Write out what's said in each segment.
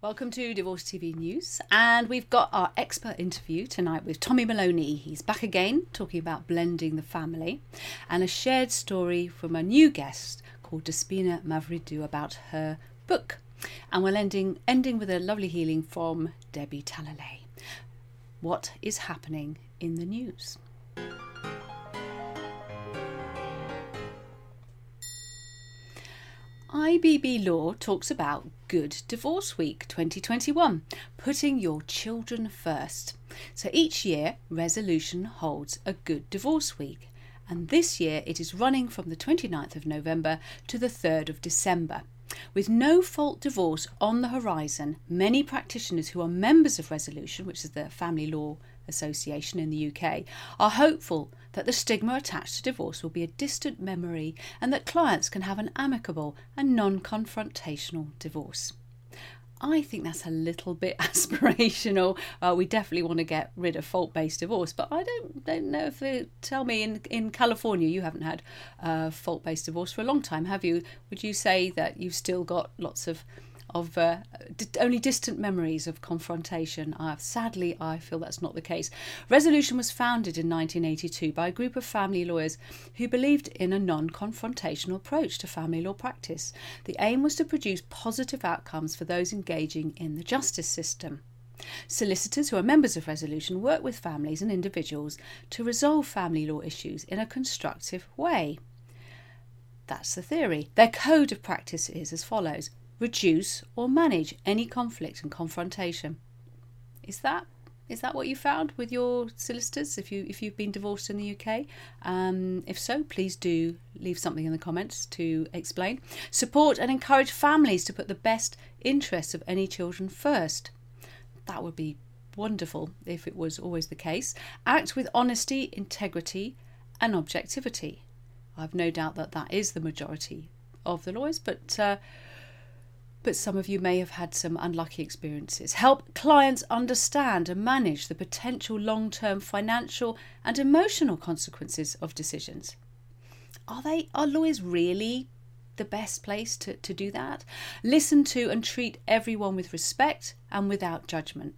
Welcome to Divorce TV News, and we've got our expert interview tonight with Tommy Maloney. He's back again talking about blending the family, and a shared story from a new guest called Despina Mavridou about her book. And we're ending ending with a lovely healing from Debbie Talalay. What is happening in the news? IBB Law talks about Good Divorce Week 2021, putting your children first. So each year, Resolution holds a Good Divorce Week, and this year it is running from the 29th of November to the 3rd of December. With no fault divorce on the horizon, many practitioners who are members of Resolution, which is the family law association in the UK, are hopeful that the stigma attached to divorce will be a distant memory and that clients can have an amicable and non confrontational divorce. I think that's a little bit aspirational. Uh, we definitely want to get rid of fault-based divorce, but I don't don't know if it, tell me in in California you haven't had uh, fault-based divorce for a long time, have you? Would you say that you've still got lots of of uh, only distant memories of confrontation. Uh, sadly, I feel that's not the case. Resolution was founded in 1982 by a group of family lawyers who believed in a non confrontational approach to family law practice. The aim was to produce positive outcomes for those engaging in the justice system. Solicitors who are members of Resolution work with families and individuals to resolve family law issues in a constructive way. That's the theory. Their code of practice is as follows reduce or manage any conflict and confrontation. Is that is that what you found with your solicitors if you if you've been divorced in the UK? Um, if so, please do leave something in the comments to explain. Support and encourage families to put the best interests of any children first. That would be wonderful if it was always the case. Act with honesty, integrity, and objectivity. I've no doubt that that is the majority of the lawyers, but. Uh, but some of you may have had some unlucky experiences. Help clients understand and manage the potential long term financial and emotional consequences of decisions. Are they are lawyers really the best place to, to do that? Listen to and treat everyone with respect and without judgment.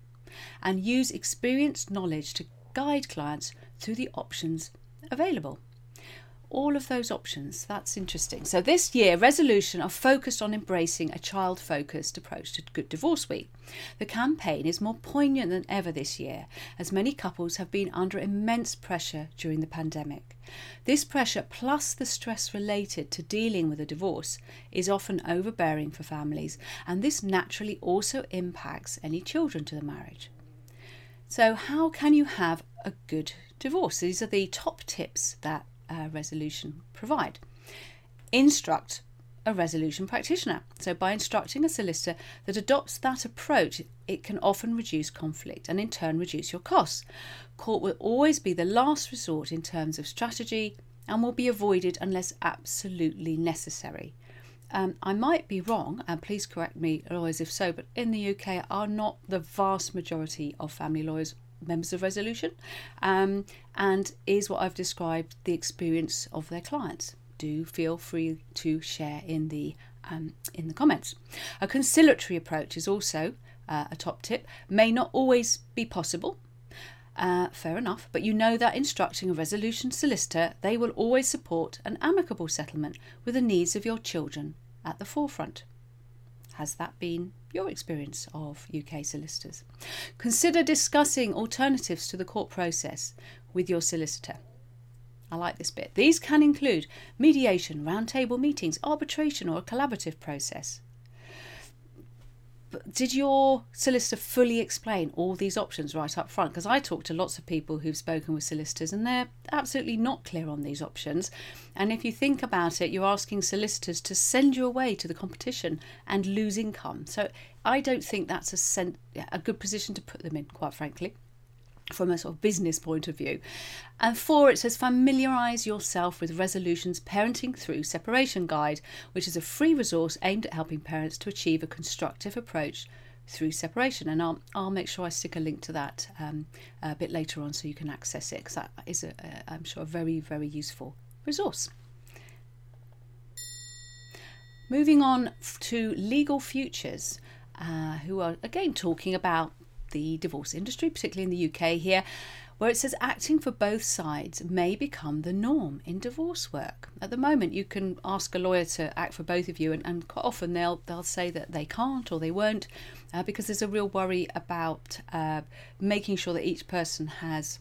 And use experienced knowledge to guide clients through the options available all of those options. That's interesting. So, this year, Resolution are focused on embracing a child focused approach to Good Divorce Week. The campaign is more poignant than ever this year, as many couples have been under immense pressure during the pandemic. This pressure, plus the stress related to dealing with a divorce, is often overbearing for families, and this naturally also impacts any children to the marriage. So, how can you have a good divorce? These are the top tips that uh, resolution provide. Instruct a resolution practitioner. So, by instructing a solicitor that adopts that approach, it can often reduce conflict and in turn reduce your costs. Court will always be the last resort in terms of strategy and will be avoided unless absolutely necessary. Um, I might be wrong, and please correct me, lawyers, if so, but in the UK are not the vast majority of family lawyers members of Resolution, um, and is what I've described the experience of their clients. Do feel free to share in the um, in the comments. A conciliatory approach is also uh, a top tip. May not always be possible. Uh, fair enough, but you know that instructing a resolution solicitor, they will always support an amicable settlement with the needs of your children at the forefront. Has that been your experience of UK solicitors. Consider discussing alternatives to the court process with your solicitor. I like this bit. These can include mediation, roundtable meetings, arbitration, or a collaborative process did your solicitor fully explain all these options right up front? Because I talked to lots of people who've spoken with solicitors and they're absolutely not clear on these options. And if you think about it, you're asking solicitors to send you away to the competition and lose income. So I don't think that's a, sen- a good position to put them in, quite frankly from a sort of business point of view. And four, it says familiarise yourself with Resolution's Parenting Through Separation Guide, which is a free resource aimed at helping parents to achieve a constructive approach through separation. And I'll, I'll make sure I stick a link to that um, a bit later on so you can access it because that is, a, a, I'm sure, a very, very useful resource. Moving on to legal futures. uh, who are again talking about the divorce industry, particularly in the UK here, where it says acting for both sides may become the norm in divorce work. At the moment, you can ask a lawyer to act for both of you, and, and quite often they'll they'll say that they can't or they won't, uh, because there's a real worry about uh, making sure that each person has.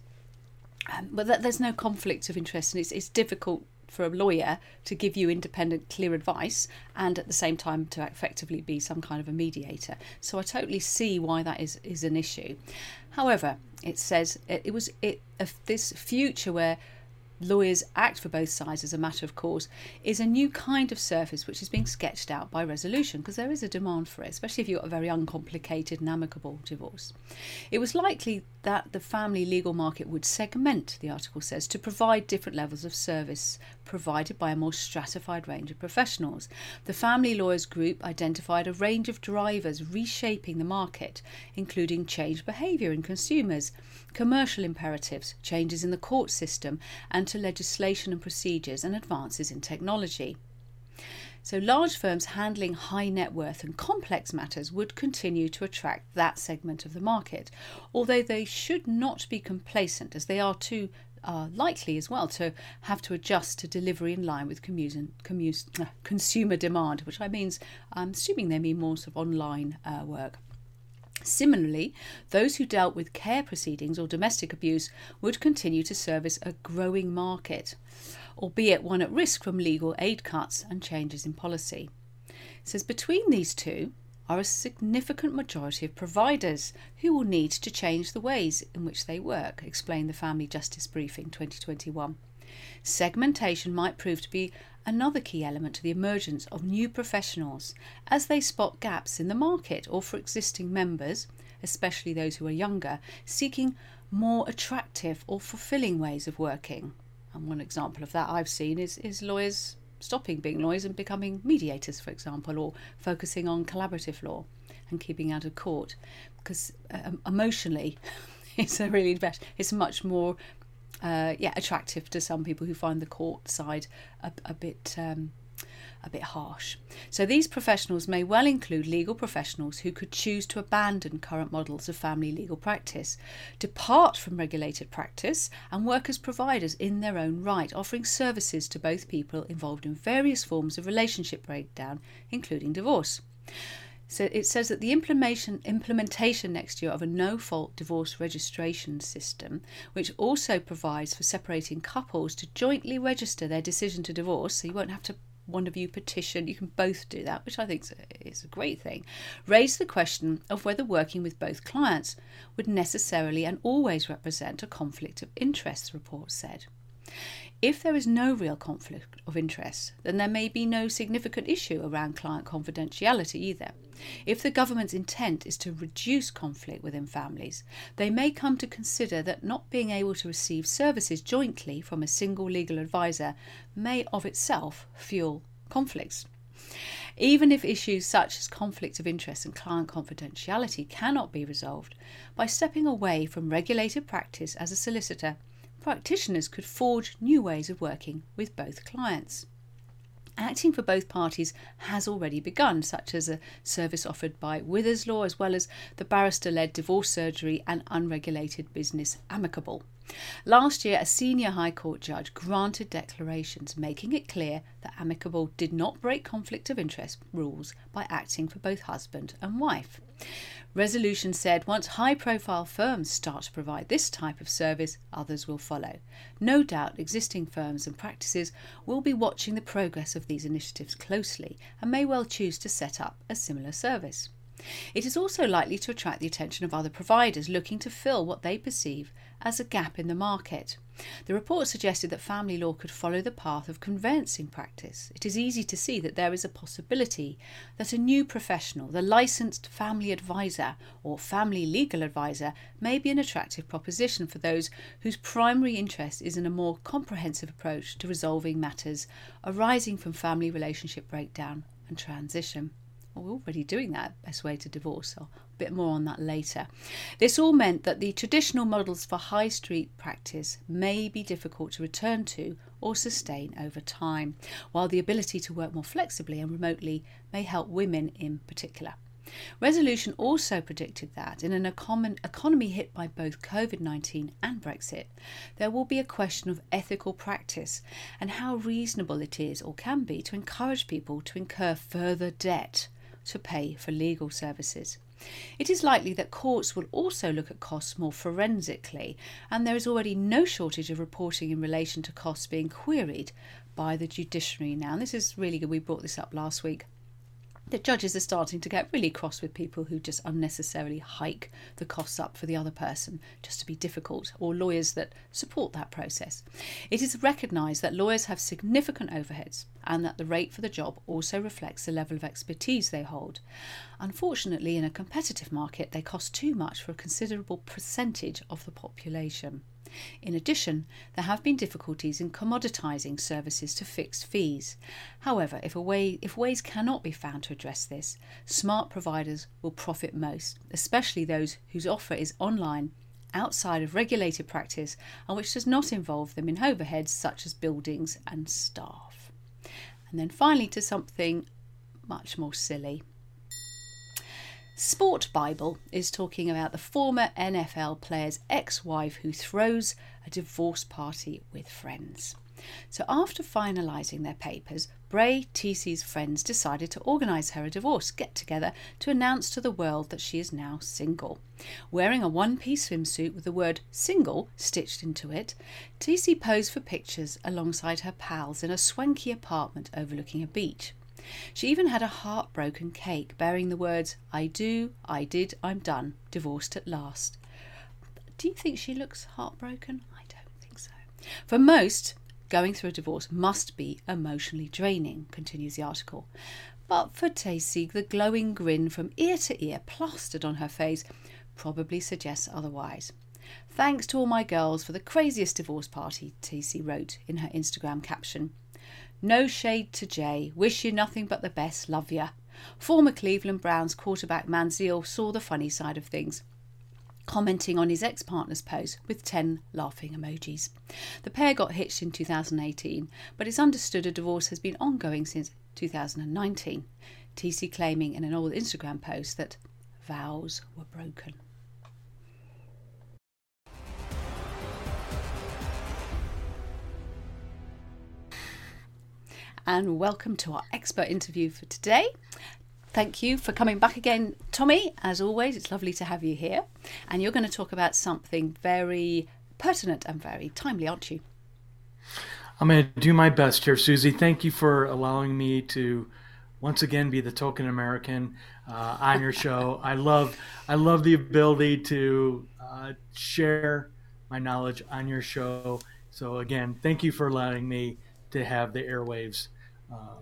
Um, but that there's no conflict of interest, and it's it's difficult for a lawyer to give you independent, clear advice and at the same time to effectively be some kind of a mediator. So I totally see why that is, is an issue. However, it says it, it was it this future where lawyers act for both sides as a matter of course is a new kind of service which is being sketched out by resolution because there is a demand for it, especially if you've got a very uncomplicated and amicable divorce. It was likely that the family legal market would segment, the article says, to provide different levels of service provided by a more stratified range of professionals. The Family Lawyers Group identified a range of drivers reshaping the market, including changed behaviour in consumers, commercial imperatives, changes in the court system, and to legislation and procedures and advances in technology. So, large firms handling high net worth and complex matters would continue to attract that segment of the market, although they should not be complacent as they are too are likely as well to have to adjust to delivery in line with uh, consumer demand, which I means I'm assuming they mean more sort of online uh, work. Similarly, those who dealt with care proceedings or domestic abuse would continue to service a growing market, albeit one at risk from legal aid cuts and changes in policy. It says between these two are a significant majority of providers who will need to change the ways in which they work, explained the Family Justice Briefing 2021. Segmentation might prove to be another key element to the emergence of new professionals as they spot gaps in the market or for existing members, especially those who are younger, seeking more attractive or fulfilling ways of working. And one example of that I've seen is, is lawyers stopping being lawyers and becoming mediators, for example, or focusing on collaborative law and keeping out of court because uh, emotionally it's a really it's much more uh, yeah, attractive to some people who find the court side a, a bit um, a bit harsh. So these professionals may well include legal professionals who could choose to abandon current models of family legal practice, depart from regulated practice, and work as providers in their own right, offering services to both people involved in various forms of relationship breakdown, including divorce. So it says that the implementation implementation next year of a no-fault divorce registration system, which also provides for separating couples to jointly register their decision to divorce, so you won't have to one of you petition, you can both do that, which I think is a great thing, raise the question of whether working with both clients would necessarily and always represent a conflict of interest, the report said. If there is no real conflict of interest, then there may be no significant issue around client confidentiality either. If the government's intent is to reduce conflict within families, they may come to consider that not being able to receive services jointly from a single legal advisor may of itself fuel conflicts. Even if issues such as conflict of interest and client confidentiality cannot be resolved, by stepping away from regulated practice as a solicitor, practitioners could forge new ways of working with both clients. Acting for both parties has already begun, such as a service offered by Withers Law, as well as the barrister led divorce surgery and unregulated business amicable. Last year, a senior High Court judge granted declarations making it clear that Amicable did not break conflict of interest rules by acting for both husband and wife. Resolution said once high profile firms start to provide this type of service, others will follow. No doubt existing firms and practices will be watching the progress of these initiatives closely and may well choose to set up a similar service. It is also likely to attract the attention of other providers looking to fill what they perceive as a gap in the market. The report suggested that family law could follow the path of conveyancing practice. It is easy to see that there is a possibility that a new professional, the licensed family advisor or family legal advisor, may be an attractive proposition for those whose primary interest is in a more comprehensive approach to resolving matters arising from family relationship breakdown and transition. We're already doing that, best way to divorce. So a bit more on that later. This all meant that the traditional models for high street practice may be difficult to return to or sustain over time, while the ability to work more flexibly and remotely may help women in particular. Resolution also predicted that in an economy hit by both COVID 19 and Brexit, there will be a question of ethical practice and how reasonable it is or can be to encourage people to incur further debt to pay for legal services. It is likely that courts will also look at costs more forensically, and there is already no shortage of reporting in relation to costs being queried by the judiciary now. And this is really good. We brought this up last week that judges are starting to get really cross with people who just unnecessarily hike the costs up for the other person just to be difficult, or lawyers that support that process. It is recognised that lawyers have significant overheads and that the rate for the job also reflects the level of expertise they hold. Unfortunately, in a competitive market, they cost too much for a considerable percentage of the population. In addition, there have been difficulties in commoditising services to fixed fees. However, if, way, if ways cannot be found to address this, smart providers will profit most, especially those whose offer is online outside of regulated practice and which does not involve them in overheads such as buildings and staff. And then finally to something much more silly. Sport Bible is talking about the former NFL player's ex wife who throws a divorce party with friends. So, after finalising their papers, Bre Tiesi's friends decided to organise her a divorce get together to announce to the world that she is now single. Wearing a one piece swimsuit with the word single stitched into it, Tiesi posed for pictures alongside her pals in a swanky apartment overlooking a beach. She even had a heartbroken cake bearing the words, I do, I did, I'm done, divorced at last. Do you think she looks heartbroken? I don't think so. For most, going through a divorce must be emotionally draining, continues the article. But for Tiesi, the glowing grin from ear to ear plastered on her face probably suggests otherwise. Thanks to all my girls for the craziest divorce party, Tiesi wrote in her Instagram caption. No shade to Jay. Wish you nothing but the best. Love ya. Former Cleveland Browns quarterback Manziel saw the funny side of things commenting on his ex partner's post with 10 laughing emojis. The pair got hitched in 2018, but it's understood a divorce has been ongoing since 2019. Tiesi claiming in an old Instagram post that vows were broken. And welcome to our expert interview for today. Thank you for coming back again, Tommy. As always, it's lovely to have you here. And you're going to talk about something very pertinent and very timely, aren't you? I'm going to do my best here, Susie. Thank you for allowing me to once again be the token American uh, on your show. I love I love the ability to uh, share my knowledge on your show. So again, thank you for allowing me to have the airwaves uh,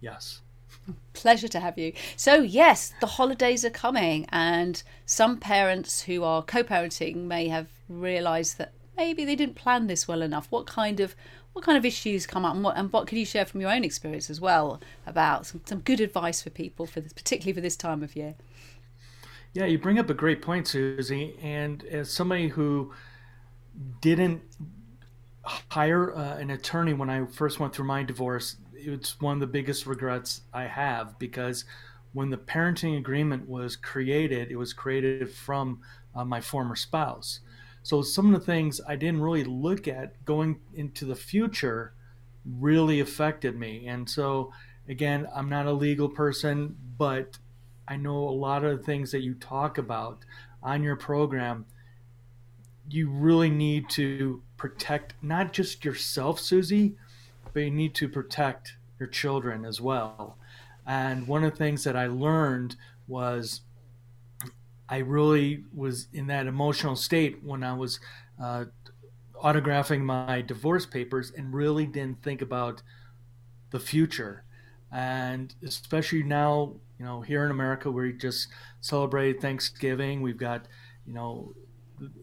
yes. Pleasure to have you. So, yes, the holidays are coming, and some parents who are co parenting may have realised that maybe they didn't plan this well enough. What kind of what kind of issues come up and what, and what can you share from your own experience as well about some, some good advice for people for this, particularly for this time of year yeah you bring up a great point susie and as somebody who didn't hire uh, an attorney when i first went through my divorce it's one of the biggest regrets I have because when the parenting agreement was created, it was created from uh, my former spouse. So some of the things I didn't really look at going into the future really affected me. And so again, I'm not a legal person, but I know a lot of the things that you talk about on your program. You really need to protect not just yourself, Susie, but you need to protect your children as well. And one of the things that I learned was I really was in that emotional state when I was uh, autographing my divorce papers and really didn't think about the future. And especially now, you know, here in America, we just celebrated Thanksgiving. We've got, you know,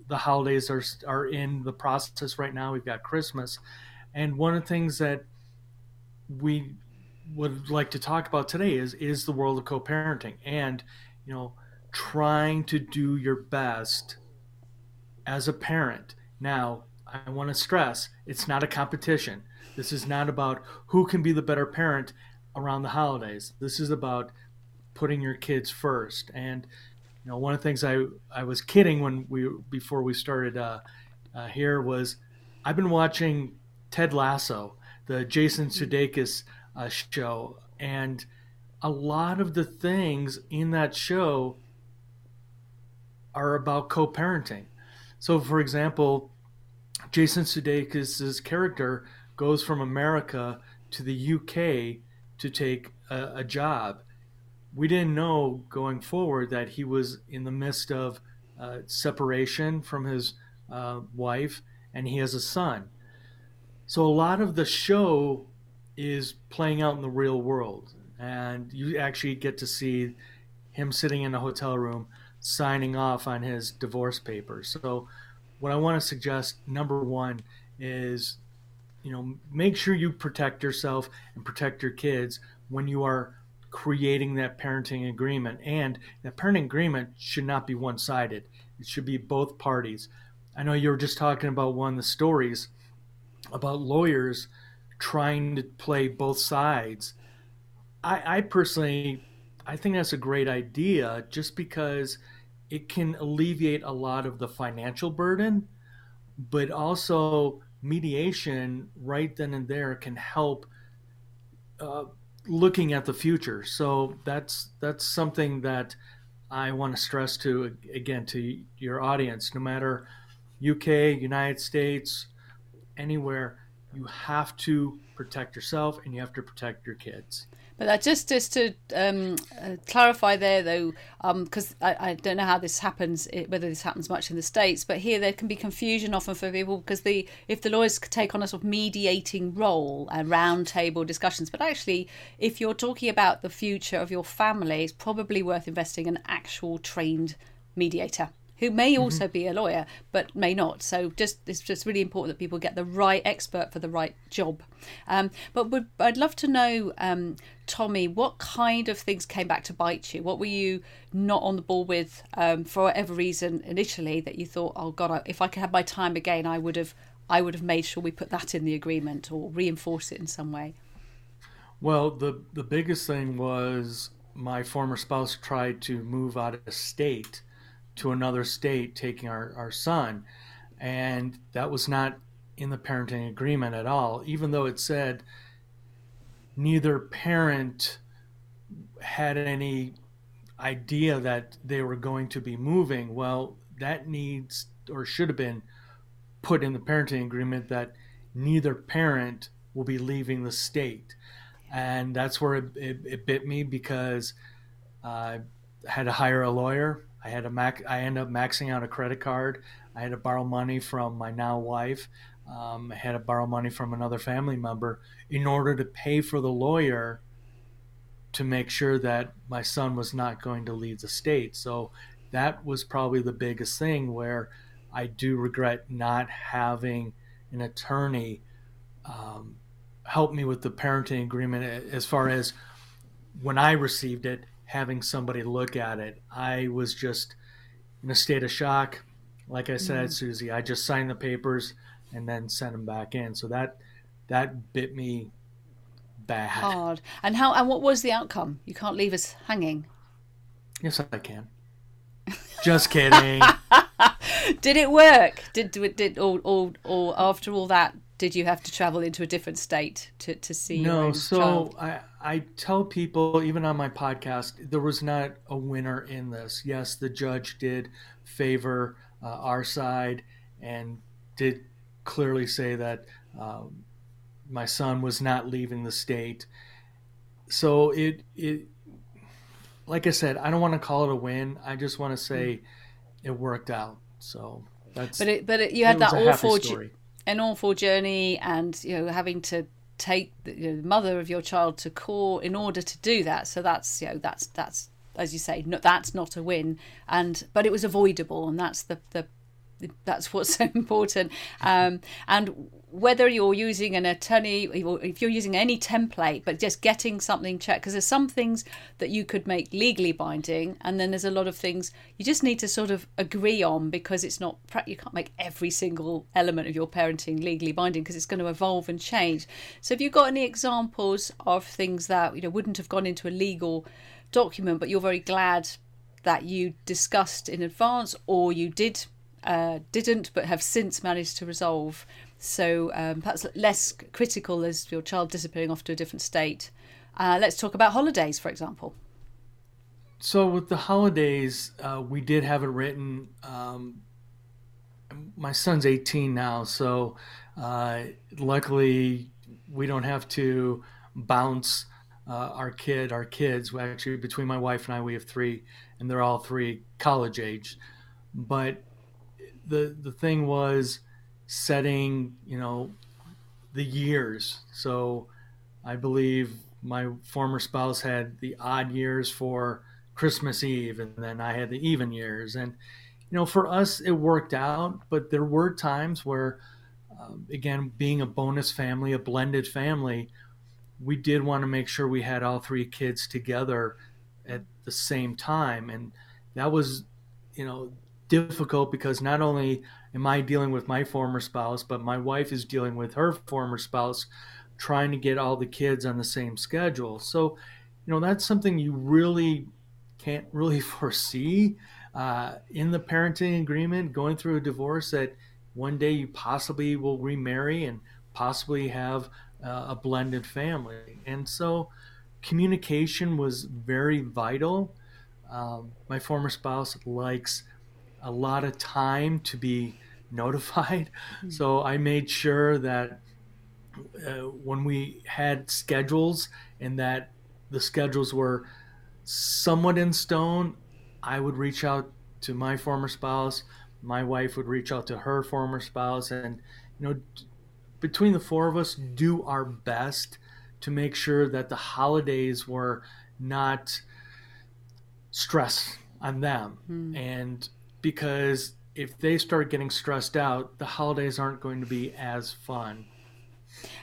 the holidays are are in the process right now. We've got Christmas, and one of the things that we would like to talk about today is is the world of co-parenting and you know trying to do your best as a parent. Now i want to stress it's not a competition. This is not about who can be the better parent around the holidays. This is about putting your kids first. And you know, one of the things I I was kidding when we before we started uh, uh, here was I've been watching Ted Lasso, the Jason Sudeikis uh, show, and a lot of the things in that show are about co-parenting. So, for example, Jason Sudeikis' character goes from America to the UK to take a, a job. We didn't know going forward that he was in the midst of uh, separation from his uh, wife and he has a son. So a lot of the show is playing out in the real world, and you actually get to see him sitting in a hotel room signing off on his divorce papers. So what I want to suggest number one is you know make sure you protect yourself and protect your kids when you are creating that parenting agreement. And that parenting agreement should not be one-sided. It should be both parties. I know you were just talking about one of the stories about lawyers trying to play both sides i, I personally i think that's a great idea just because it can alleviate a lot of the financial burden but also mediation right then and there can help uh, looking at the future. So that's that's something that I want to stress to again to your audience. No matter UK, United States, anywhere, you have to protect yourself and you have to protect your kids. But that just just to um, uh, clarify there though, because um, I, I don't know how this happens, whether this happens much in the states, but here there can be confusion often for people because the if the lawyers take on a sort of mediating role and roundtable discussions, but actually if you're talking about the future of your family, it's probably worth investing in an actual trained mediator who may mm-hmm. also be a lawyer but may not. So just it's just really important that people get the right expert for the right job. Um, but would, I'd love to know, um, Tommy, what kind of things came back to bite you? What were you not on the ball with um, for whatever reason initially that you thought, oh God, if I could have my time again, I would have I would have made sure we put that in the agreement or reinforce it in some way. Well, the the biggest thing was my former spouse tried to move out of state to another state taking our, our son. And that was not in the parenting agreement at all, even though it said neither parent had any idea that they were going to be moving. Well, that needs or should have been put in the parenting agreement that neither parent will be leaving the state. And that's where it, it, it bit me because I had to hire a lawyer I had a mac. I ended up maxing out a credit card. I had to borrow money from my now wife. Um, I had to borrow money from another family member in order to pay for the lawyer to make sure that my son was not going to leave the state. So that was probably the biggest thing where I do regret not having an attorney um, help me with the parenting agreement as far as when I received it having somebody look at it. I was just in a state of shock. Like I said, mm-hmm. Susie, I just signed the papers and then sent them back in. So that that bit me bad. Hard. And how? And what was the outcome? You can't leave us hanging. Yes, I can. Just kidding. did it work? Did did or or or after all that did you have to travel into a different state to, to see no so I, I tell people even on my podcast there was not a winner in this. Yes the judge did favor uh, our side and did clearly say that um, my son was not leaving the state. So it it like i said i don't want to call it a win. I just want to say mm. it worked out. So that's but it, but it, you had that awful an awful journey and you know having to take the, you know, the mother of your child to court in order to do that. So that's you know that's that's as you say no, that's not a win. And but it was avoidable and that's the the that's what's so important. Um, and whether you're using an attorney if you're using any template but just getting something checked because there's some things that you could make legally binding and then there's a lot of things you just need to sort of agree on because it's not you can't make every single element of your parenting legally binding because it's going to evolve and change so have you got any examples of things that you know wouldn't have gone into a legal document, but you're very glad that you discussed in advance or you did uh, didn't but have since managed to resolve. So um, perhaps less critical as your child disappearing off to a different state. Uh, let's talk about holidays, for example. So with the holidays, uh, we did have it written. Um, my son's 18 now, so uh, luckily we don't have to bounce uh, our kid, our kids. Actually, between my wife and I, we have three, and they're all three college age. But the the thing was setting, you know, the years. So I believe my former spouse had the odd years for Christmas Eve, and then I had the even years. And you know, for us, it worked out. But there were times where, uh, again, being a bonus family, a blended family, we did want to make sure we had all three kids together at the same time, and that was, you know, difficult because not only am I dealing with my former spouse, but my wife is dealing with her former spouse, trying to get all the kids on the same schedule. So, you know, that's something you really can't really foresee uh, in the parenting agreement going through a divorce that one day you possibly will remarry and possibly have uh, a blended family. And so communication was very vital. Um, my former spouse likes a lot of time to be notified. Mm-hmm. So I made sure that uh, when we had schedules and that the schedules were somewhat in stone, I would reach out to my former spouse. My wife would reach out to her former spouse, and you know, between the four of us, do our best to make sure that the holidays were not stress on them, mm. and because if they start getting stressed out, the holidays aren't going to be as fun.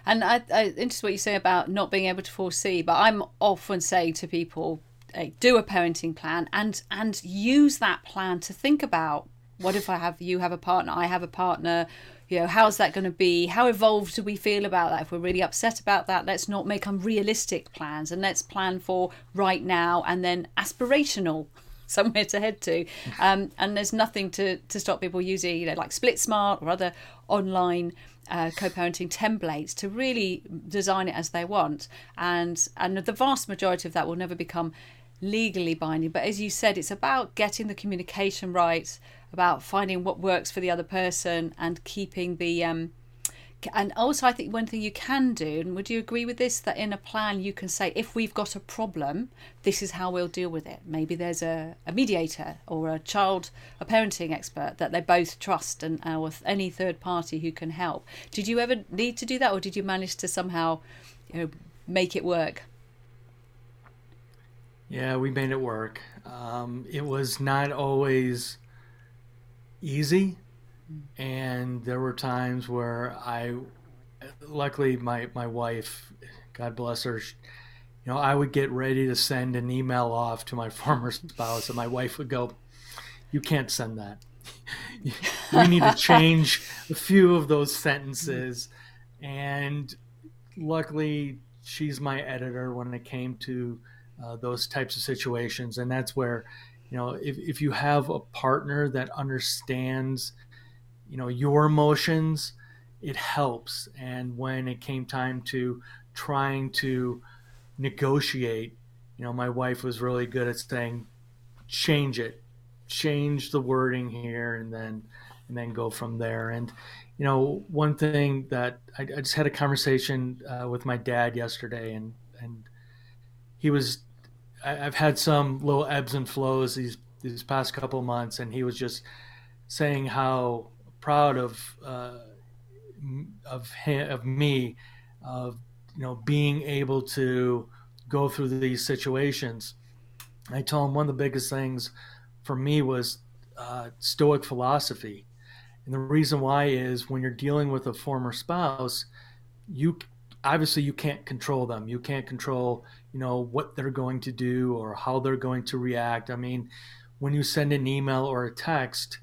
And I, I interested what you say about not being able to foresee, but I'm often saying to people, hey, do a parenting plan and and use that plan to think about what if I have you have a partner, I have a partner, you know, how's that going to be? How evolved do we feel about that? If we're really upset about that, let's not make unrealistic plans and let's plan for right now and then aspirational somewhere to head to. Um, and there's nothing to, to stop people using, you know, like Split Smart or other online uh, co-parenting templates to really design it as they want. And and the vast majority of that will never become legally binding. But as you said, it's about getting the communication right, about finding what works for the other person, and keeping the um, and also, I think one thing you can do, and would you agree with this, that in a plan you can say, if we've got a problem, this is how we'll deal with it. Maybe there's a, a mediator or a child, a parenting expert that they both trust, and or any third party who can help. Did you ever need to do that, or did you manage to somehow, you know, make it work? Yeah, we made it work. Um, it was not always easy and there were times where I, luckily my my wife, God bless her, you know, I would get ready to send an email off to my former spouse, and my wife would go, "You can't send that. we need to change a few of those sentences." And luckily, she's my editor when it came to uh, those types of situations, and that's where, you know, if if you have a partner that understands you know your emotions it helps. And when it came time to trying to negotiate you know my wife was really good at saying change it. Change the wording here and then and then go from there. And you know one thing that i, I just had a conversation uh, with my dad yesterday and and he was I, have had some little ebbs and flows these these past couple months and he was just saying how proud of uh, of him, of me, of you know being able to go through these situations. I told him one of the biggest things for me was uh, Stoic philosophy, and the reason why is when you're dealing with a former spouse, you obviously you can't control them. You can't control you know what they're going to do or how they're going to react. I mean, when you send an email or a text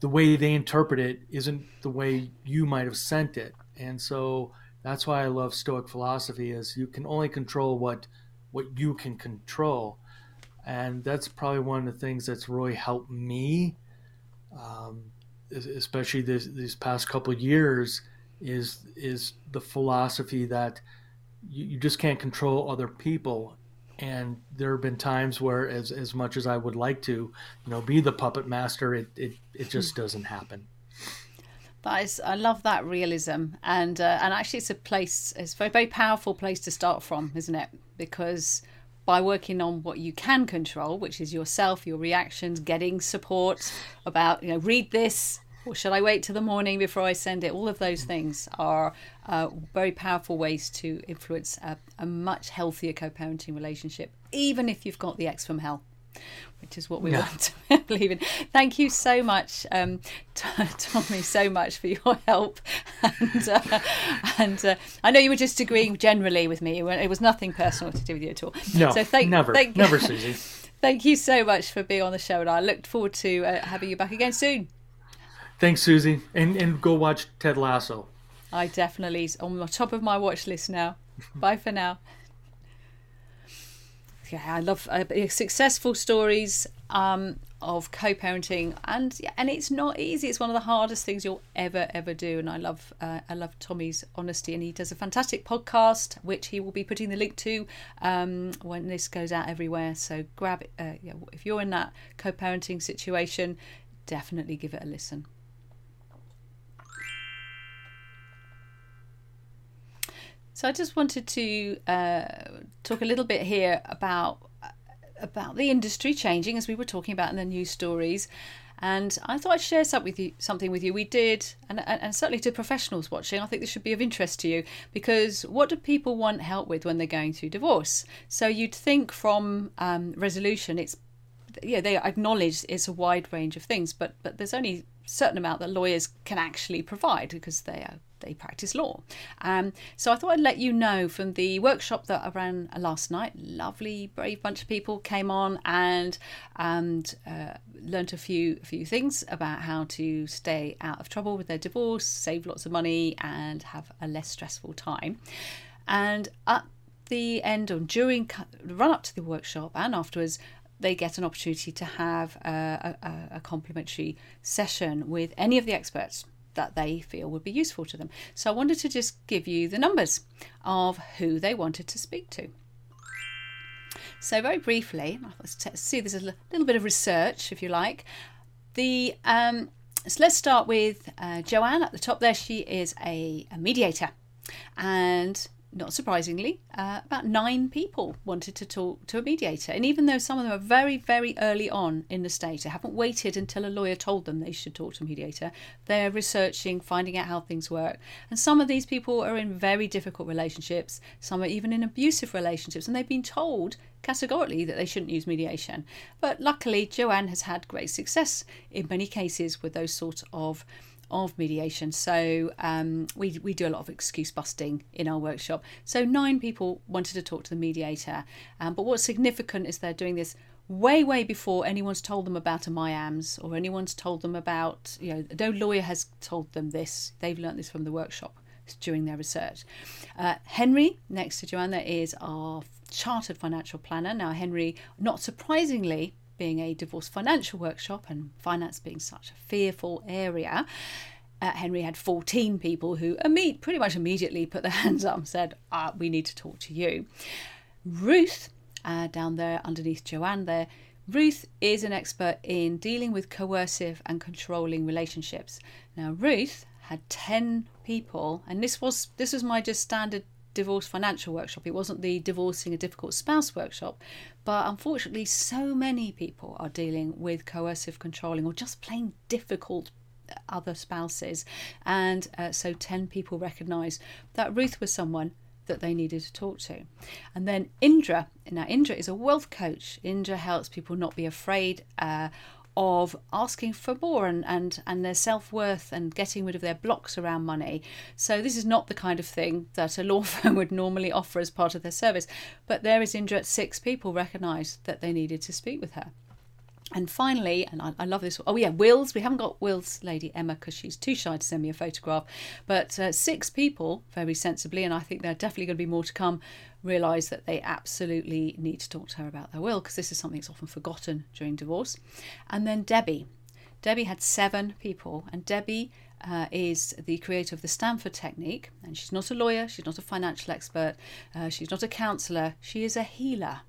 the way they interpret it isn't the way you might have sent it. And so that's why I love Stoic philosophy is you can only control what what you can control. And that's probably one of the things that's really helped me, um, especially this, these past couple years, is is the philosophy that you, you just can't control other people and there have been times where as as much as I would like to, you know, be the puppet master, it it, it just doesn't happen. That is, I love that realism, and uh, and actually, it's a place, it's a very very powerful place to start from, isn't it? Because by working on what you can control, which is yourself, your reactions, getting support about, you know, read this, should I wait till the morning before I send it? All of those things are uh, very powerful ways to influence a, a much healthier co parenting relationship, even if you've got the ex from hell which is what we yeah. want to believe in. Thank you so much, um, Tommy, so much for your help. And, uh, and uh, I know you were just agreeing generally with me. It was nothing personal to do with you at all. No, so thank, never, thank, never, Susie. Thank you so much for being on the show, and I look forward to uh, having you back again soon. Thanks, Susie, and and go watch Ted Lasso. I definitely on the top of my watch list now. Bye for now. Yeah, I love uh, successful stories um, of co-parenting, and yeah, and it's not easy. It's one of the hardest things you'll ever ever do. And I love uh, I love Tommy's honesty, and he does a fantastic podcast, which he will be putting the link to um, when this goes out everywhere. So grab it. Uh, yeah, if you're in that co-parenting situation, definitely give it a listen. So I just wanted to uh, talk a little bit here about about the industry changing, as we were talking about in the news stories. And I thought I'd share something with you. Something with you. We did, and, and certainly to professionals watching, I think this should be of interest to you because what do people want help with when they're going through divorce? So you'd think from um, resolution, it's yeah, they acknowledge it's a wide range of things, but but there's only certain amount that lawyers can actually provide because they are they practice law. Um, so I thought I'd let you know from the workshop that I ran last night. Lovely, brave bunch of people came on and and uh, learnt a few a few things about how to stay out of trouble with their divorce, save lots of money, and have a less stressful time. And at the end or during run up to the workshop and afterwards, they get an opportunity to have a, a, a complimentary session with any of the experts that they feel would be useful to them. So I wanted to just give you the numbers of who they wanted to speak to. So, very briefly, let's see, there's a little bit of research, if you like. The um, so let's start with uh, Joanne at the top there. She is a, a mediator, and not surprisingly, uh, about nine people wanted to talk to a mediator. And even though some of them are very, very early on in the stage, they haven't waited until a lawyer told them they should talk to a mediator, they're researching, finding out how things work. And some of these people are in very difficult relationships, some are even in abusive relationships, and they've been told categorically that they shouldn't use mediation. But luckily, Joanne has had great success in many cases with those sort of of mediation. So um, we, we do a lot of excuse busting in our workshop. So nine people wanted to talk to the mediator. Um, but what's significant is they're doing this way, way before anyone's told them about a MIAMS or anyone's told them about, you know, no lawyer has told them this. They've learnt this from the workshop during their research. Uh, Henry, next to Joanna, is our chartered financial planner. Now, Henry, not surprisingly, being a divorce financial workshop and finance being such a fearful area, uh, Henry had 14 people who imme- pretty much immediately put their hands up and said, uh, We need to talk to you. Ruth, uh, down there underneath Joanne, there, Ruth is an expert in dealing with coercive and controlling relationships. Now, Ruth had 10 people, and this was this was my just standard divorce financial workshop. It wasn't the divorcing a difficult spouse workshop. But unfortunately, so many people are dealing with coercive controlling or just plain difficult other spouses. And uh, so 10 people recognised that Ruth was someone that they needed to talk to. And then Indra, now Indra is a wealth coach. Indra helps people not be afraid uh, of asking for more and, and, and their self worth and getting rid of their blocks around money. So, this is not the kind of thing that a law firm would normally offer as part of their service. But there is Indra, six people recognised that they needed to speak with her. And finally, and I, I, love this. Oh yeah, Wills. We haven't got Will's lady Emma because she's too shy to send me a photograph. But uh, six people, very sensibly, and I think there are definitely going to be more to come. Realise that they absolutely need to talk to her about their will because this is something that's often forgotten during divorce. And then Debbie. Debbie had seven people, and Debbie uh, is the creator of the Stanford Technique. And she's not a lawyer, she's not a financial expert, uh, she's not a counsellor, she is a healer.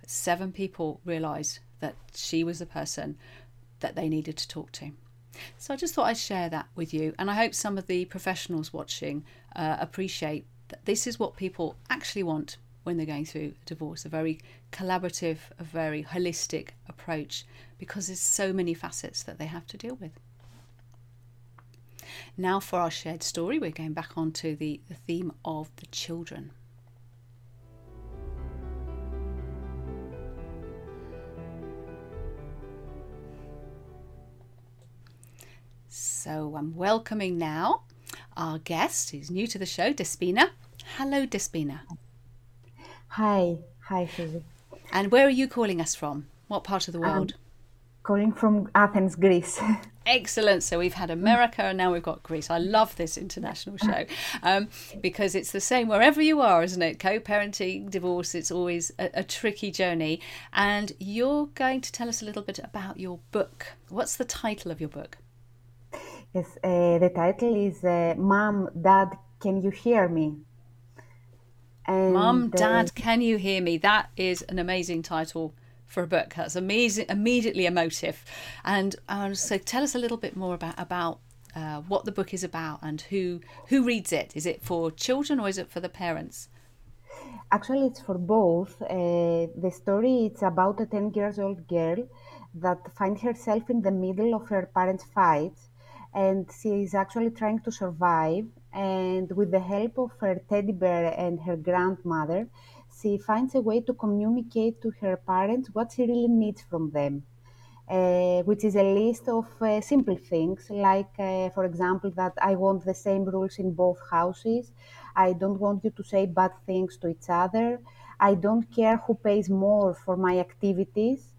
But seven people realised that she was the person that they needed to talk to. So I just thought I'd share that with you, and I hope some of the professionals watching uh, appreciate that this is what people actually want when they're going through a divorce a very collaborative, a very holistic approach because there's so many facets that they have to deal with. Now, for our shared story, we're going back onto the, the theme of the children. So I'm welcoming now our guest who's new to the show, Despina. Hello, Despina. Hi. Hi, Susie. And where are you calling us from? What part of the world? Um, calling from Athens, Greece. Excellent. So we've had America and now we've got Greece. I love this international show um, because it's the same wherever you are, isn't it? Co parenting, divorce, it's always a, a, tricky journey. And you're going to tell us a little bit about your book. What's the title of your book? Yes, uh, the title is uh, Mom, Dad, Can You Hear Me? And, Mom, Dad, Can You Hear Me? That is an amazing title for a book. That's amazing, immediately emotive. And um, so tell us a little bit more about, about uh, what the book is about and who, who reads it. Is it for children or is it for the parents? Actually, it's for both. Uh, the story it's about a 10 years old girl that finds herself in the middle of her parents' fights and she is actually trying to survive. And with the help of her teddy bear and her grandmother, she finds a way to communicate to her parents what she really needs from them. Uh, which is a list of uh, simple things, like, uh, for example, that I want the same rules in both houses. I don't want you to say bad things to each other. I don't care who pays more for my activities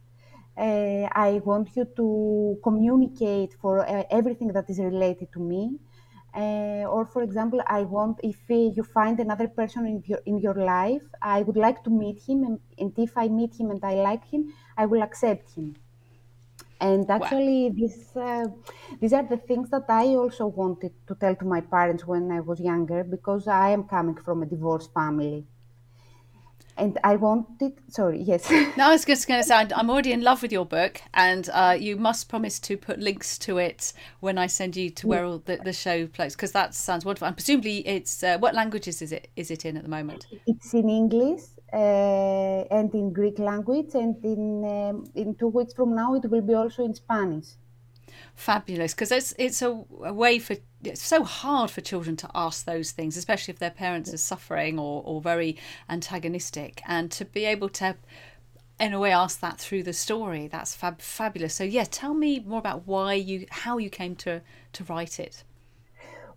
uh, I want you to communicate for uh, everything that is related to me. Uh, or, for example, I want if you find another person in your, in your life, I would like to meet him, and, and if I meet him and I like him, I will accept him. And actually, wow. this, uh, these are the things that I also wanted to tell to my parents when I was younger, because I am coming from a divorced family and I wanted, sorry, yes. no, I was just going to say, I'm already in love with your book, and uh, you must promise to put links to it when I send you to where all the, the show plays, because that sounds wonderful. And presumably, it's uh, what languages is it is it in at the moment? It's in English uh, and in Greek language, and in um, in two weeks from now, it will be also in Spanish fabulous because it's it's a, a, way for it's so hard for children to ask those things especially if their parents are suffering or, or very antagonistic and to be able to in a way ask that through the story that's fab, fabulous. So yeah tell me more about why you how you came to to write it.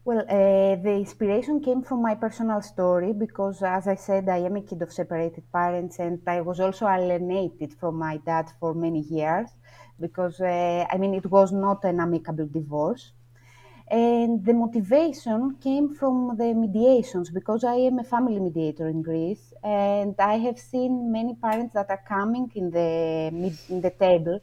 Well, uh, the inspiration came from my personal story because, as I said, I am a kid of separated parents and I was also alienated from my dad for many years because, uh, I mean, it was not an amicable divorce. And the motivation came from the mediations because I am a family mediator in Greece, and I have seen many parents that are coming in the in the table,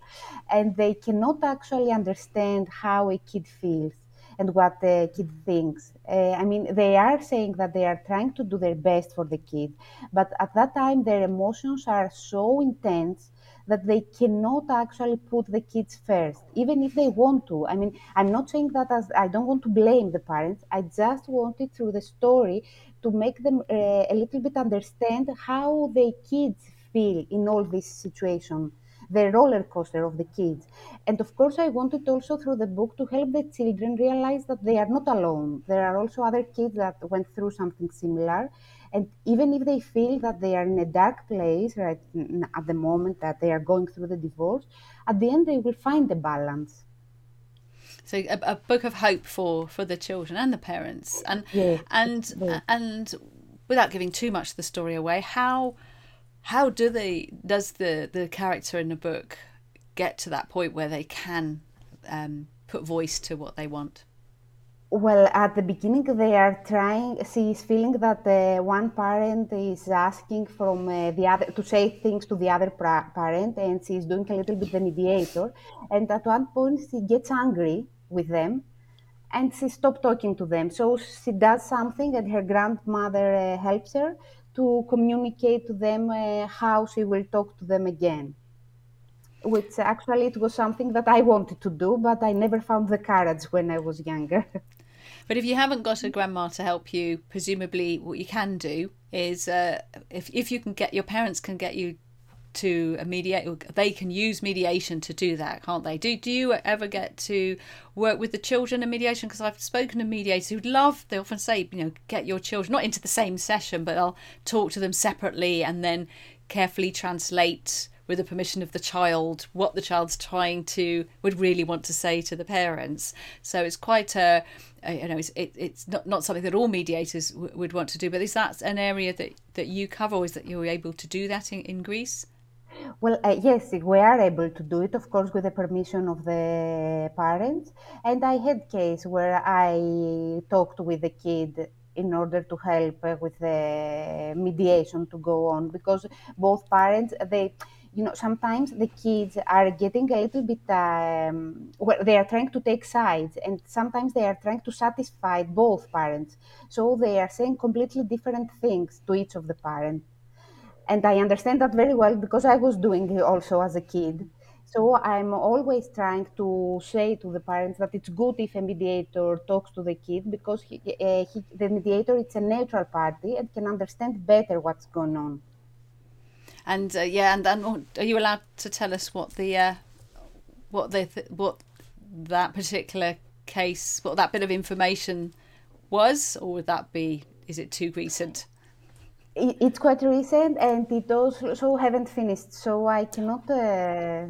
and they cannot actually understand how a kid feels and what the kid thinks. Uh, I mean, they are saying that they are trying to do their best for the kid, but at that time their emotions are so intense that they cannot actually put the kids first, even if they want to. I mean, I'm not saying that as I don't want to blame the parents. I just wanted through the story to make them uh, a little bit understand how the kids feel in all this situation the roller coaster of the kids. And of course, I wanted also through the book to help the children realize that they are not alone. There are also other kids that went through something similar. And even if they feel that they are in a dark place right at the moment that they are going through the divorce, at the end they will find a balance. So a, a book of hope for for the children and the parents, and yes, and yes. and without giving too much of the story away, how how do they does the the character in the book get to that point where they can um, put voice to what they want? Well, at the beginning, they are trying. She is feeling that uh, one parent is asking from uh, the other to say things to the other pra- parent, and she is doing a little bit the mediator. And at one point, she gets angry with them, and she stops talking to them. So she does something, and her grandmother uh, helps her to communicate to them uh, how she will talk to them again which actually it was something that I wanted to do, but I never found the courage when I was younger. But if you haven't got a grandma to help you, presumably what you can do is uh, if if you can get your parents can get you to a mediator, they can use mediation to do that, can't they? Do do you ever get to work with the children in mediation? Because I've spoken to mediators who'd love. They often say, you know, get your children not into the same session, but I'll talk to them separately and then carefully translate with the permission of the child what the child's trying to would really want to say to the parents so it's quite a, a you know it's it, it's not, not something that all mediators w- would want to do but is that an area that that you cover or is that you're able to do that in, in greece well, uh, yes, we are able to do it, of course, with the permission of the parents. And I had case where I talked with the kid in order to help uh, with the mediation to go on because both parents they you know, sometimes the kids are getting a little bit, um, well, they are trying to take sides, and sometimes they are trying to satisfy both parents. So they are saying completely different things to each of the parents. And I understand that very well because I was doing it also as a kid. So I'm always trying to say to the parents that it's good if a mediator talks to the kid because he, uh, he, the mediator is a neutral party and can understand better what's going on. And uh, yeah, and then are you allowed to tell us what the uh, what the what that particular case, what that bit of information was, or would that be? Is it too recent? it's quite recent, and it also haven't finished, so I cannot. Uh,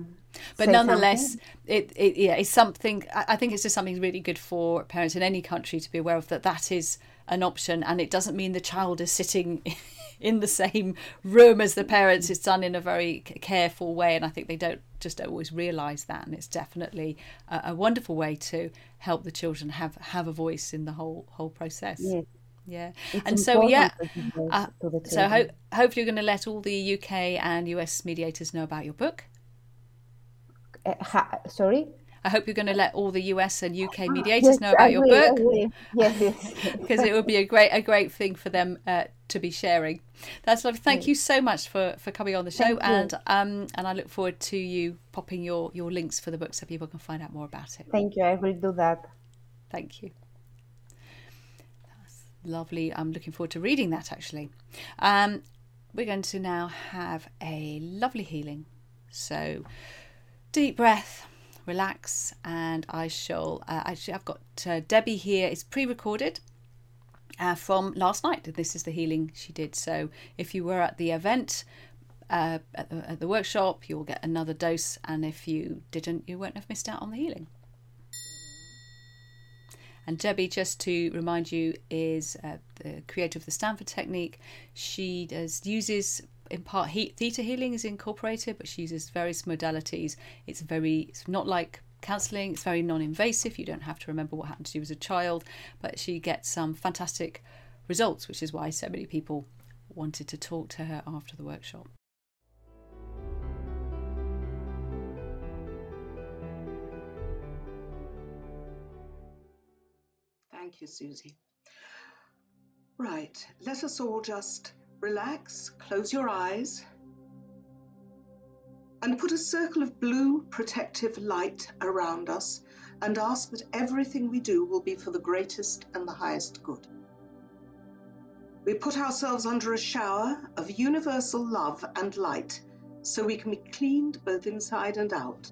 but nonetheless, it, it yeah, it's something. I think it's just something really good for parents in any country to be aware of that that is an option, and it doesn't mean the child is sitting in the same room as the parents. It's done in a very careful way, and I think they don't just always realise that. And it's definitely a, a, wonderful way to help the children have have a voice in the whole whole process. Yes. Yeah, it's and so yeah, uh, so ho- hopefully you're going to let all the UK and US mediators know about your book. Uh, ha- sorry. I hope you're going to let all the US and UK ah, mediators yes, know about your book. Yes, yes. Because it would be a great a great thing for them uh, to be sharing. That's lovely. Thank you so much for, for coming on the show, and um and I look forward to you popping your your links for the book so people can find out more about it. Thank you. I will do that. Thank you. That's lovely. I'm looking forward to reading that actually. Um, we're going to now have a lovely healing. So, deep breath relax, and I shall. Uh, actually, I've got uh, Debbie here. It's pre-recorded. Uh, from last night. This is the healing she did. So, if you were at the event, uh, at, the, at the workshop, you'll get another dose, and if you didn't, you won't have missed out on the healing. And Debbie, just to remind you, is uh, the creator of the Stanford technique. She does uses in part heat theta healing is incorporated, but she uses various modalities. It's very it's not like counselling. It's very non-invasive. You don't have to remember what happened to you as a child, but she gets some fantastic results, which is why so many people wanted to talk to her after the workshop. Thank you, Susie. Right, let us all just relax, close your eyes, and put a circle of blue protective light around us and ask that everything we do will be for the greatest and the highest good. We put ourselves under a shower of universal love and light so we can be cleaned both inside and out.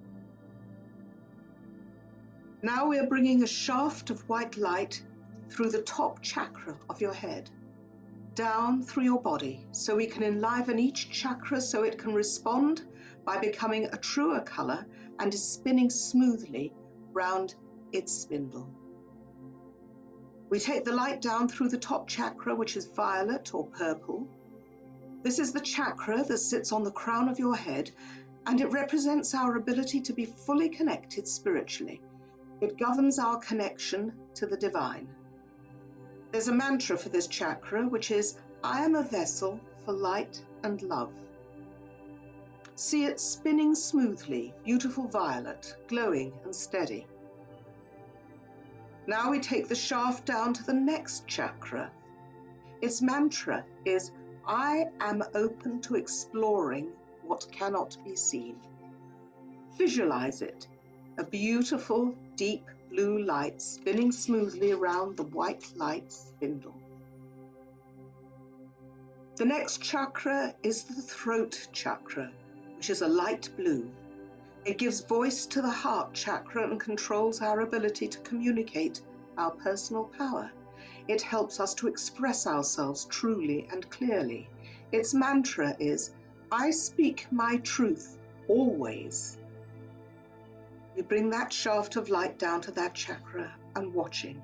Now we are bringing a shaft of white light through the top chakra of your head down through your body so we can enliven each chakra so it can respond by becoming a truer color and is spinning smoothly round its spindle. We take the light down through the top chakra, which is violet or purple. This is the chakra that sits on the crown of your head and it represents our ability to be fully connected spiritually. It governs our connection to the divine. There's a mantra for this chakra, which is I am a vessel for light and love. See it spinning smoothly, beautiful violet, glowing and steady. Now we take the shaft down to the next chakra. Its mantra is I am open to exploring what cannot be seen. Visualize it a beautiful, deep blue light spinning smoothly around the white light spindle. The next chakra is the throat chakra, which is a light blue. It gives voice to the heart chakra and controls our ability to communicate our personal power. It helps us to express ourselves truly and clearly. Its mantra is I speak my truth always. We bring that shaft of light down to that chakra and watching.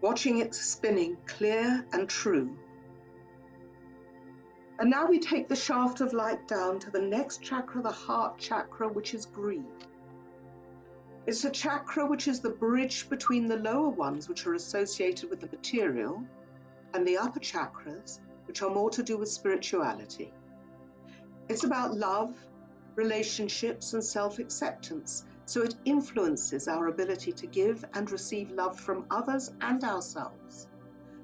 Watching it spinning clear and true. And now we take the shaft of light down to the next chakra, the heart chakra, which is green. It's a chakra which is the bridge between the lower ones, which are associated with the material, and the upper chakras, which are more to do with spirituality. It's about love, relationships, and self acceptance, so it influences our ability to give and receive love from others and ourselves,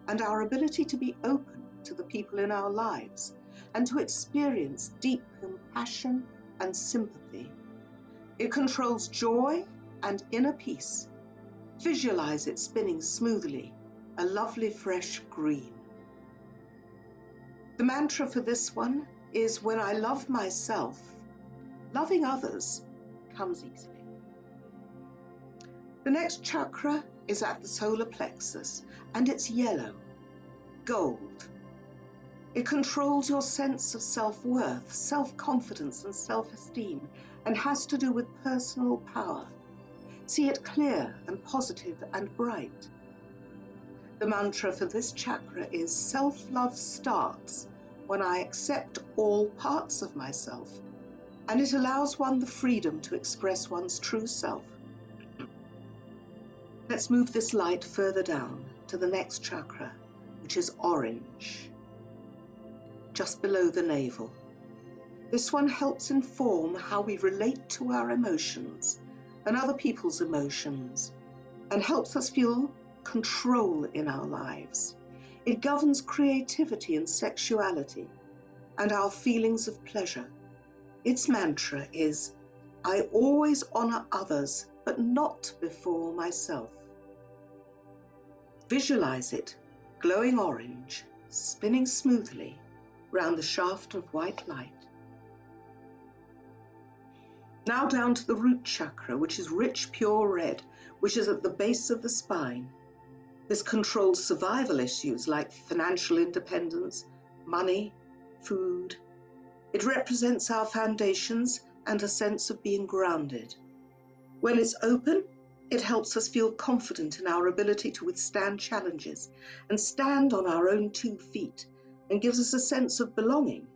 and our ability to be open to the people in our lives and to experience deep compassion and sympathy. It controls joy and inner peace. Visualize it spinning smoothly, a lovely fresh green. The mantra for this one is when I love myself, loving others comes easily. The next chakra is at the solar plexus and it's yellow, gold. It controls your sense of self worth, self confidence, and self esteem, and has to do with personal power. See it clear and positive and bright. The mantra for this chakra is self love starts when I accept all parts of myself, and it allows one the freedom to express one's true self. Let's move this light further down to the next chakra, which is orange, just below the navel. This one helps inform how we relate to our emotions and other people's emotions and helps us feel control in our lives. It governs creativity and sexuality and our feelings of pleasure. Its mantra is I always honor others, but not before myself. Visualize it, glowing orange, spinning smoothly round the shaft of white light. Now down to the root chakra, which is rich, pure red, which is at the base of the spine. This controls survival issues like financial independence, money, food. It represents our foundations and a sense of being grounded. When it's open, it helps us feel confident in our ability to withstand challenges and stand on our own two feet and gives us a sense of belonging.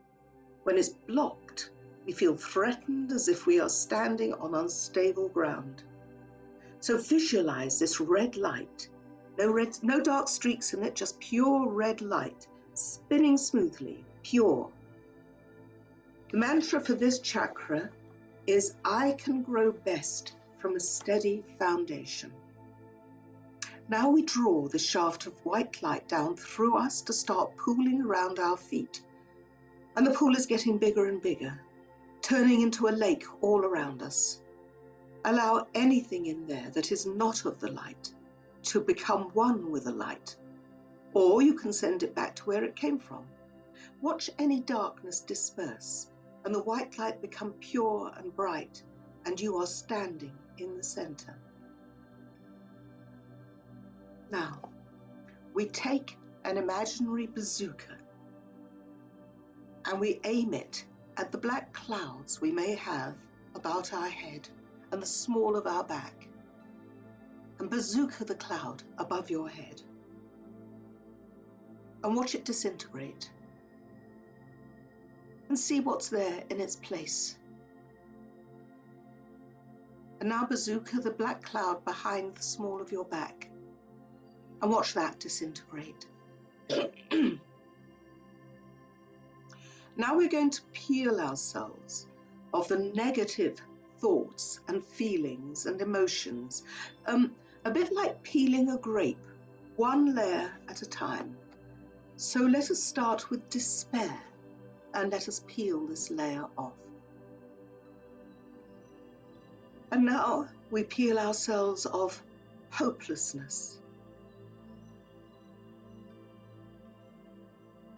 When it's blocked, we feel threatened as if we are standing on unstable ground. So visualize this red light no red, no dark streaks in it, just pure red light, spinning smoothly, pure. The mantra for this chakra is I can grow best from a steady foundation. Now we draw the shaft of white light down through us to start pooling around our feet. And the pool is getting bigger and bigger, turning into a lake all around us. Allow anything in there that is not of the light to become one with the light. Or you can send it back to where it came from. Watch any darkness disperse and the white light become pure and bright, and you are standing in the center. Now, we take an imaginary bazooka and we aim it at the black clouds we may have about our head and the small of our back and bazooka the cloud above your head and watch it disintegrate. and see what's there in its place. And now, bazooka, the black cloud behind the small of your back, and watch that disintegrate. now we're going to peel ourselves of the negative thoughts and feelings and emotions, um, a bit like peeling a grape, one layer at a time. So let us start with despair and let us peel this layer off. And now we peel ourselves of hopelessness.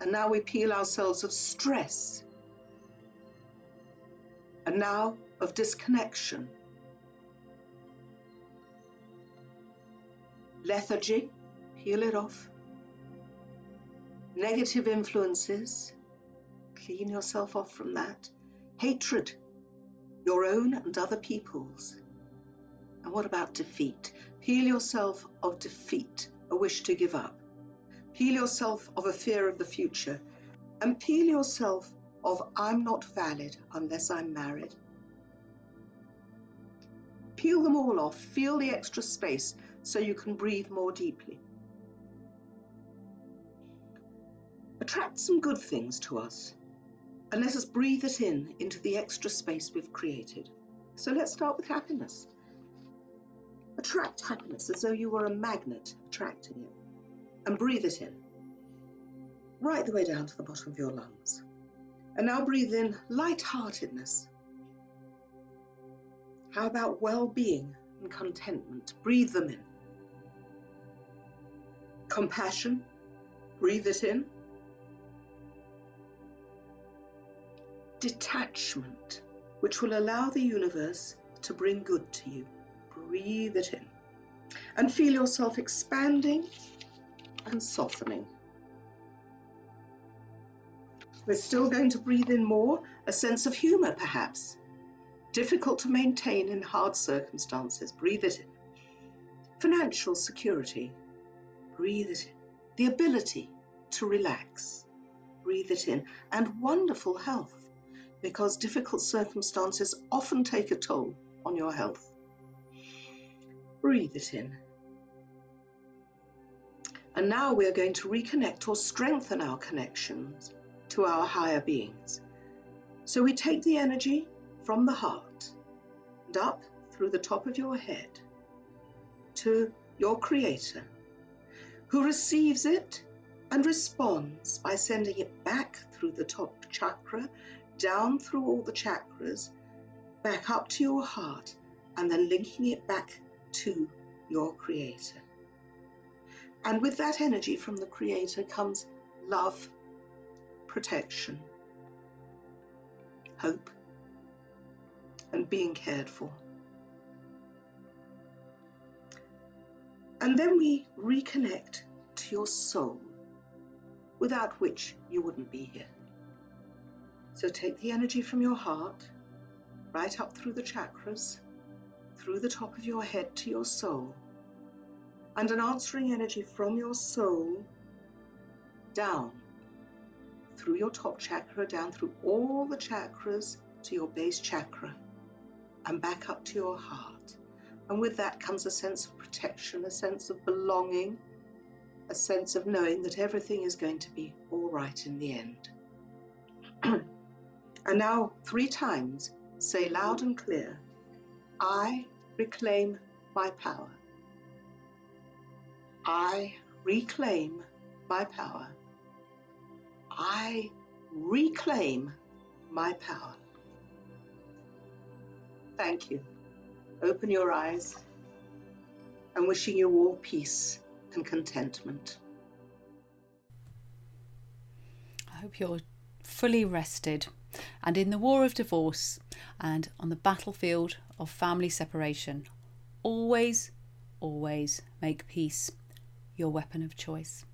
And now we peel ourselves of stress. And now of disconnection. Lethargy, peel it off. Negative influences, clean yourself off from that. Hatred, your own and other people's. And what about defeat? Peel yourself of defeat, a wish to give up. Peel yourself of a fear of the future. And peel yourself of I'm not valid unless I'm married. Peel them all off, feel the extra space so you can breathe more deeply. Attract some good things to us and let us breathe it in into the extra space we've created. So let's start with happiness. Attract happiness as though you were a magnet attracting it and breathe it in right the way down to the bottom of your lungs. And now breathe in light-heartedness. How about well-being and contentment? Breathe them in. Compassion, breathe it in. detachment, which will allow the universe to bring good to you. Breathe it in and feel yourself expanding and softening. We're still going to breathe in more, a sense of humor perhaps. Difficult to maintain in hard circumstances. Breathe it in. Financial security. Breathe it in. The ability to relax. Breathe it in. And wonderful health because difficult circumstances often take a toll on your health. Breathe it in. And now we're going to reconnect or strengthen our connections to our higher beings. So we take the energy from the heart and up through the top of your head to your Creator, who receives it and responds by sending it back through the top chakra down through all the chakras, back up to your heart, and then linking it back to your Creator. And with that energy from the Creator comes love, protection, hope, and being cared for. And then we reconnect to your soul, without which you wouldn't be here. So take the energy from your heart, right up through the chakras, through the top of your head to your soul, and an answering energy from your soul down through your top chakra, down through all the chakras to your base chakra, and back up to your heart. And with that comes a sense of protection, a sense of belonging, a sense of knowing that everything is going to be all right in the end. And now, three times, say loud and clear I reclaim my power. I reclaim my power. I reclaim my power. Thank you. Open your eyes and wishing you all peace and contentment. I hope you're fully rested and in the war of divorce and on the battlefield of family separation. Always, always make peace your weapon of choice.